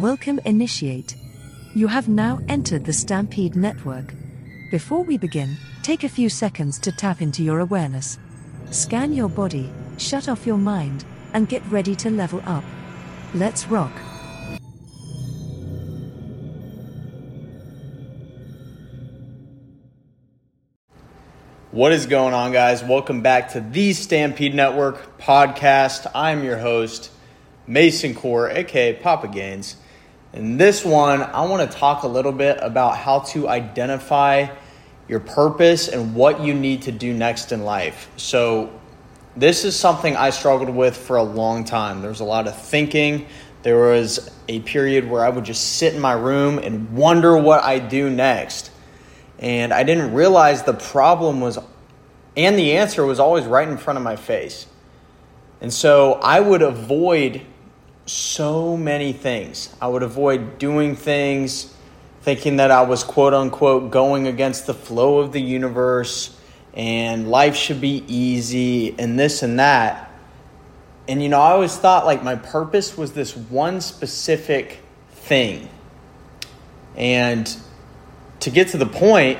Welcome, Initiate. You have now entered the Stampede Network. Before we begin, take a few seconds to tap into your awareness. Scan your body, shut off your mind, and get ready to level up. Let's rock. What is going on, guys? Welcome back to the Stampede Network podcast. I'm your host, Mason Kuhr, aka Papa Gaines. In this one, I want to talk a little bit about how to identify your purpose and what you need to do next in life. So, this is something I struggled with for a long time. There was a lot of thinking. There was a period where I would just sit in my room and wonder what I do next. And I didn't realize the problem was, and the answer was always right in front of my face. And so I would avoid so many things. I would avoid doing things thinking that I was quote unquote going against the flow of the universe and life should be easy and this and that. And you know, I always thought like my purpose was this one specific thing. And to get to the point,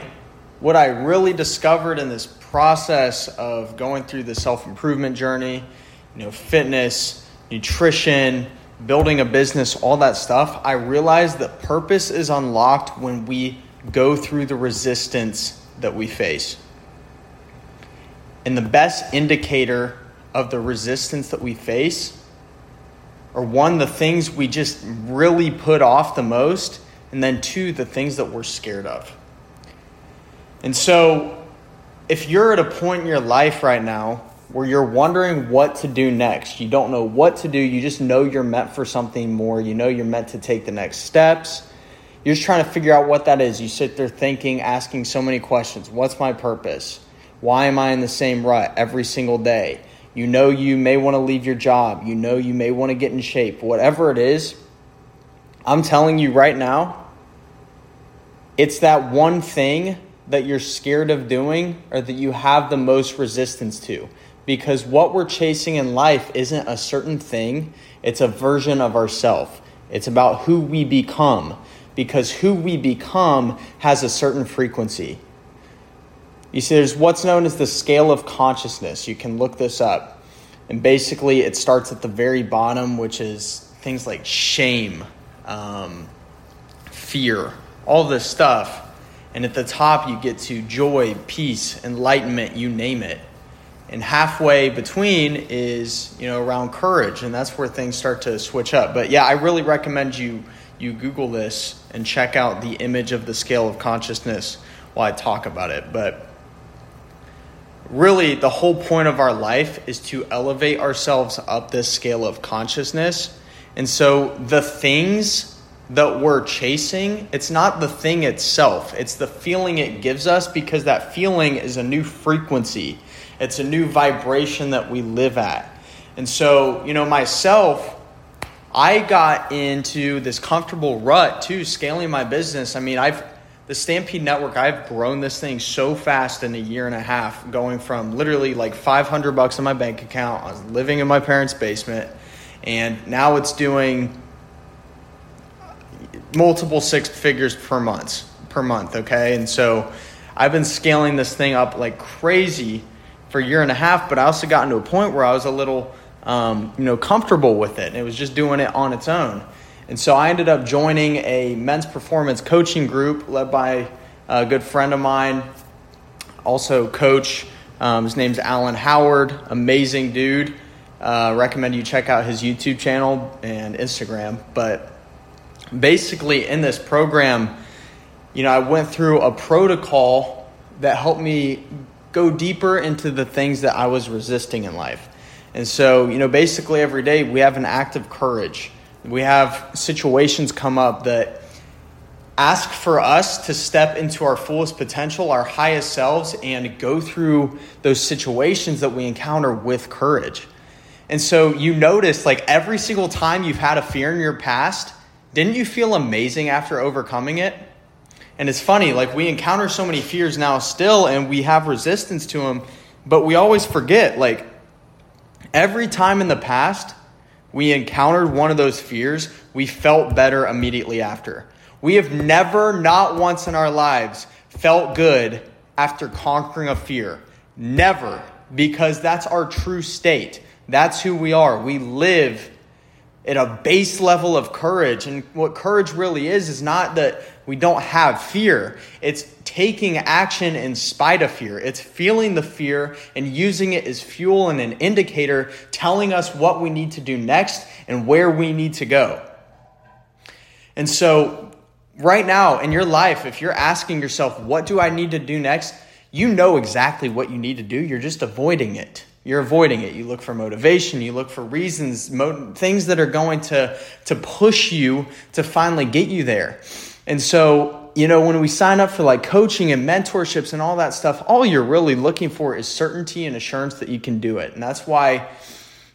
what I really discovered in this process of going through the self improvement journey, you know, fitness, nutrition, building a business, all that stuff, I realized that purpose is unlocked when we go through the resistance that we face. And the best indicator of the resistance that we face are one, the things we just really put off the most, and then two, the things that we're scared of. And so, if you're at a point in your life right now where you're wondering what to do next, you don't know what to do, you just know you're meant for something more, you know you're meant to take the next steps, you're just trying to figure out what that is. You sit there thinking, asking so many questions What's my purpose? Why am I in the same rut every single day? You know you may want to leave your job. You know you may want to get in shape. Whatever it is, I'm telling you right now, it's that one thing that you're scared of doing or that you have the most resistance to. Because what we're chasing in life isn't a certain thing, it's a version of ourself. It's about who we become. Because who we become has a certain frequency. You see, there's what's known as the scale of consciousness. You can look this up. And basically, it starts at the very bottom, which is things like shame, um, fear, all this stuff. And at the top, you get to joy, peace, enlightenment, you name it. And halfway between is, you know, around courage, and that's where things start to switch up. But yeah, I really recommend you you Google this and check out the image of the scale of consciousness while I talk about it. But really, the whole point of our life is to elevate ourselves up this scale of consciousness. And so the things that we're chasing, it's not the thing itself, it's the feeling it gives us because that feeling is a new frequency. It's a new vibration that we live at. And so, you know, myself, I got into this comfortable rut too, scaling my business. I mean, I've the Stampede Network, I've grown this thing so fast in a year and a half, going from literally like 500 bucks in my bank account. I was living in my parents' basement, and now it's doing multiple six figures per month per month okay and so i've been scaling this thing up like crazy for a year and a half but i also got into a point where i was a little um, you know comfortable with it. And it was just doing it on its own. And so i ended up joining a men's performance coaching group led by a good friend of mine also coach. Um, his name's alan howard. Amazing dude. Uh, recommend you check out his youtube channel and instagram. But basically in this program, you know, I went through a protocol that helped me go deeper into the things that I was resisting in life. And so, you know, basically every day we have an act of courage. We have situations come up that ask for us to step into our fullest potential, our highest selves, and go through those situations that we encounter with courage. And so you notice, like, every single time you've had a fear in your past, didn't you feel amazing after overcoming it? And it's funny, like we encounter so many fears now still, and we have resistance to them, but we always forget, like, every time in the past we encountered one of those fears, we felt better immediately after. We have never, not once in our lives, felt good after conquering a fear. Never, because that's our true state. That's who we are. We live at a base level of courage. And what courage really is, is not that we don't have fear. It's taking action in spite of fear. It's feeling the fear and using it as fuel and an indicator telling us what we need to do next and where we need to go. And so, right now in your life, if you're asking yourself, what do I need to do next? You know exactly what you need to do. You're just avoiding it. You're avoiding it. You look for motivation. You look for reasons, mo- things that are going to, to push you to finally get you there. And so, you know, when we sign up for like coaching and mentorships and all that stuff, all you're really looking for is certainty and assurance that you can do it. And that's why,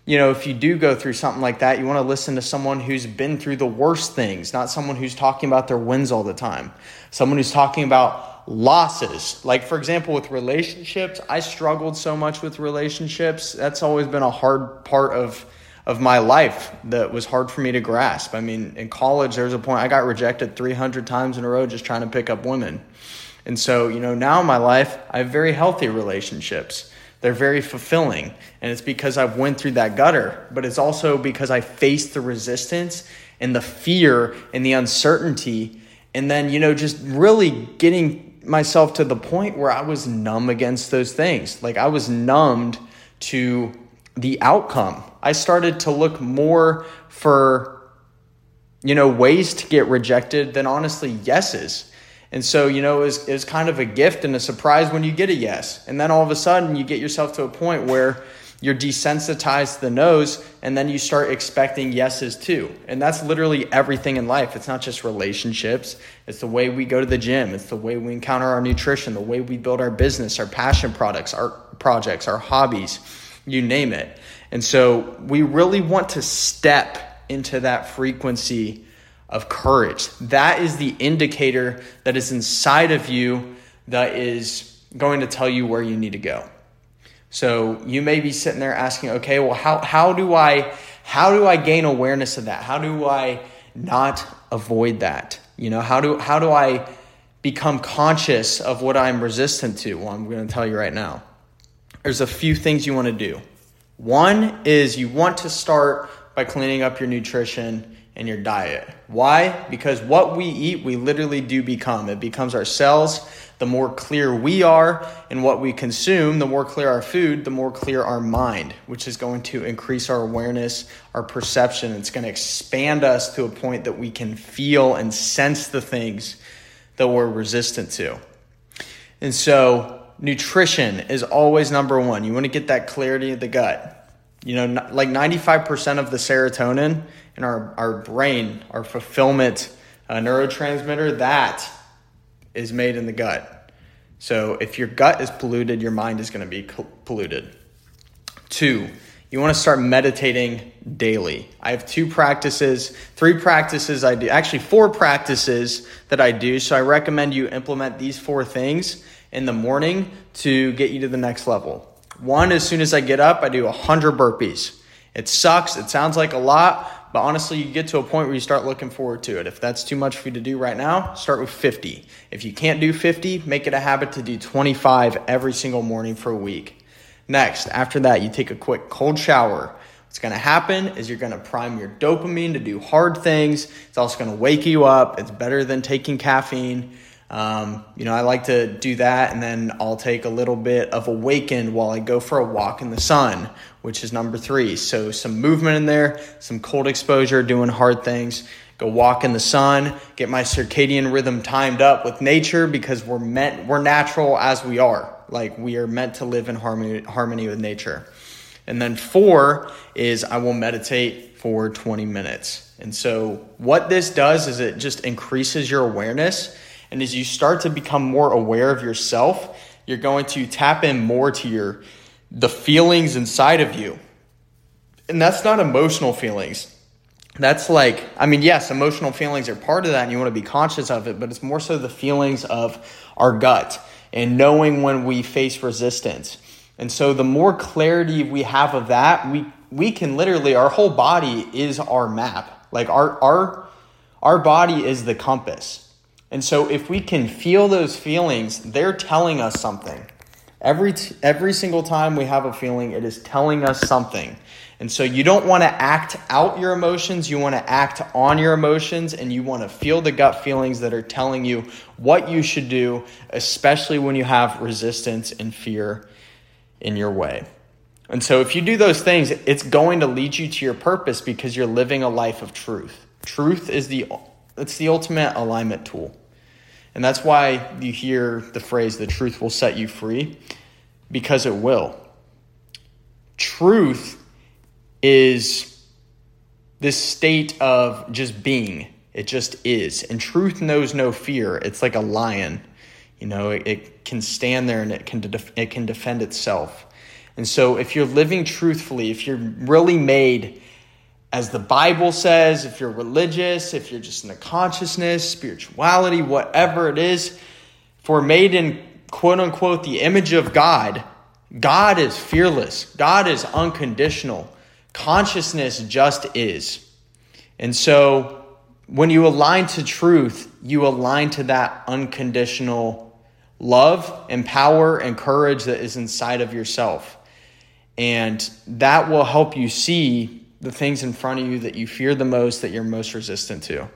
you know, if you do go through something like that, you want to listen to someone who's been through the worst things, not someone who's talking about their wins all the time. Someone who's talking about losses. Like, for example, with relationships, I struggled so much with relationships. That's always been a hard part of, of my life that was hard for me to grasp. I mean, in college, there was a point I got rejected 300 times in a row just trying to pick up women. And so, you know, now in my life, I have very healthy relationships. They're very fulfilling. And it's because I've went through that gutter, but it's also because I faced the resistance and the fear and the uncertainty. And then, you know, just really getting myself to the point where I was numb against those things. Like I was numbed to the outcome. I started to look more for you know ways to get rejected than honestly yeses. And so, you know, it was, it was kind of a gift and a surprise when you get a yes. And then all of a sudden you get yourself to a point where you're desensitized to the no's and then you start expecting yeses too. And that's literally everything in life. It's not just relationships. It's the way we go to the gym. It's the way we encounter our nutrition. The way we build our business our passion products our projects our hobbies. You name it. And so we really want to step into that frequency of courage. That is the indicator that is inside of you that is going to tell you where you need to go so you may be sitting there asking, okay, well, how, how do I how do I gain awareness of that? How do I not avoid that? You know, how do how do I become conscious of what I'm resistant to? Well, I'm going to tell you right now. There's a few things you want to do. One is you want to start by cleaning up your nutrition and your diet. Why? Because what we eat, we literally do become. It becomes our cells the more clear we are in what we consume, the more clear our food, the more clear our mind, which is going to increase our awareness, our perception. It's going to expand us to a point that we can feel and sense the things that we're resistant to. And so, nutrition is always number one. You want to get that clarity of the gut. You know, like 95% of the serotonin in our, our brain, our fulfillment uh, neurotransmitter, that is made in the gut. So if your gut is polluted, your mind is going to be polluted. Two, you want to start meditating daily. I have two practices, three practices I do, actually, four practices that I do. So I recommend you implement these four things in the morning to get you to the next level. One, as soon as I get up, I do 100 burpees. It sucks, it sounds like a lot, but honestly, you get to a point where you start looking forward to it. If that's too much for you to do right now, start with 50. If you can't do 50, make it a habit to do 25 every single morning for a week. Next, after that, you take a quick cold shower. What's going to happen is you're going to prime your dopamine to do hard things. It's also going to wake you up. It's better than taking caffeine. Um, you know, I like to do that, and then I'll take a little bit of awakened while I go for a walk in the sun, which is number three. So, some movement in there, some cold exposure, doing hard things. Go walk in the sun, get my circadian rhythm timed up with nature because we're meant, we're natural as we are. Like, we are meant to live in harmony, harmony with nature. And then four is I will meditate for 20 minutes. And so, what this does is it just increases your awareness and as you start to become more aware of yourself, you're going to tap in more to your the feelings inside of you. And that's not emotional feelings. That's like, I mean, yes, emotional feelings are part of that and you want to be conscious of it, but it's more so the feelings of our gut and knowing when we face resistance. And so the more clarity we have of that, we we can literally our whole body is our map. Like our our our body is the compass. And so if we can feel those feelings, they're telling us something. Every t- every single time we have a feeling, it is telling us something. And so you don't want to act out your emotions, you want to act on your emotions and you want to feel the gut feelings that are telling you what you should do, especially when you have resistance and fear in your way. And so if you do those things, it's going to lead you to your purpose because you're living a life of truth. Truth is the it's the ultimate alignment tool. And that's why you hear the phrase the truth will set you free because it will. Truth is this state of just being. It just is. And truth knows no fear. It's like a lion. You know, it, it can stand there and it can it can defend itself. And so if you're living truthfully, if you're really made as the Bible says, if you're religious, if you're just in the consciousness, spirituality, whatever it is, for made in quote unquote the image of God, God is fearless, God is unconditional. Consciousness just is. And so when you align to truth, you align to that unconditional love and power and courage that is inside of yourself. And that will help you see the things in front of you that you fear the most, that you're most resistant to.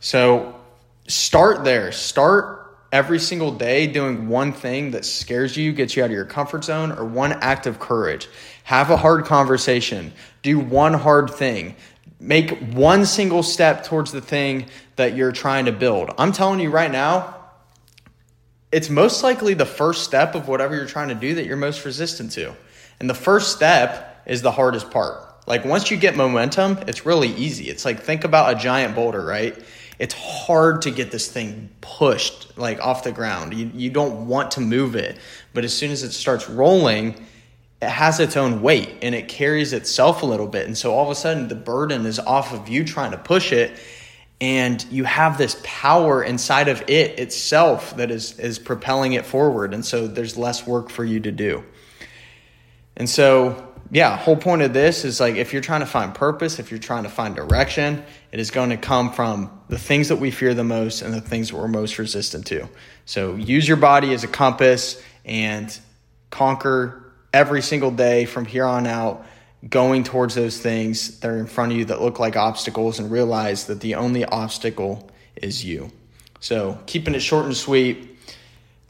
So start there. Start every single day doing one thing that scares you, gets you out of your comfort zone, or one act of courage. Have a hard conversation. Do one hard thing. Make one single step towards the thing that you're trying to build. I'm telling you right now, it's most likely the first step of whatever you're trying to do that you're most resistant to. And the first step is the hardest part. Like once you get momentum, it's really easy. It's like think about a giant boulder, right? It's hard to get this thing pushed like off the ground. You you don't want to move it, but as soon as it starts rolling, it has its own weight and it carries itself a little bit. And so all of a sudden the burden is off of you trying to push it and you have this power inside of it itself that is is propelling it forward and so there's less work for you to do. And so yeah, whole point of this is like if you're trying to find purpose, if you're trying to find direction, it is going to come from the things that we fear the most and the things that we're most resistant to. So use your body as a compass and conquer every single day from here on out going towards those things that are in front of you that look like obstacles and realize that the only obstacle is you. So, keeping it short and sweet.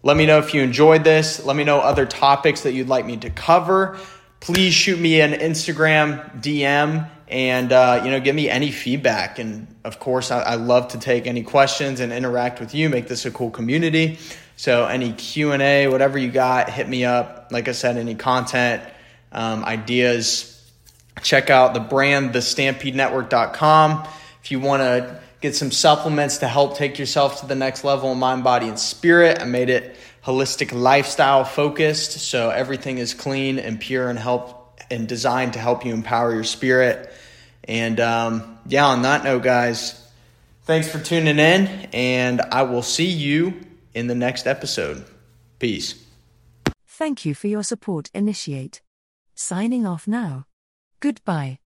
Let me know if you enjoyed this. Let me know other topics that you'd like me to cover please shoot me an Instagram DM and uh, you know give me any feedback. And of course, I, I, love to take any questions and interact with you. Make this a cool community. So any Q and A, whatever you got, hit me up. Like I said, any content um, ideas. Check out the brand, thestampedenetwork.com. If you want to get some supplements to help take yourself to the next level in mind, body, and spirit, I made it holistic lifestyle focused. So everything is clean and pure and help and designed to help you empower your spirit. And um, yeah, on that note, guys, thanks for tuning in, and I will see you in the next episode. Peace. Thank you for your support, Initiate. Signing off now. Goodbye.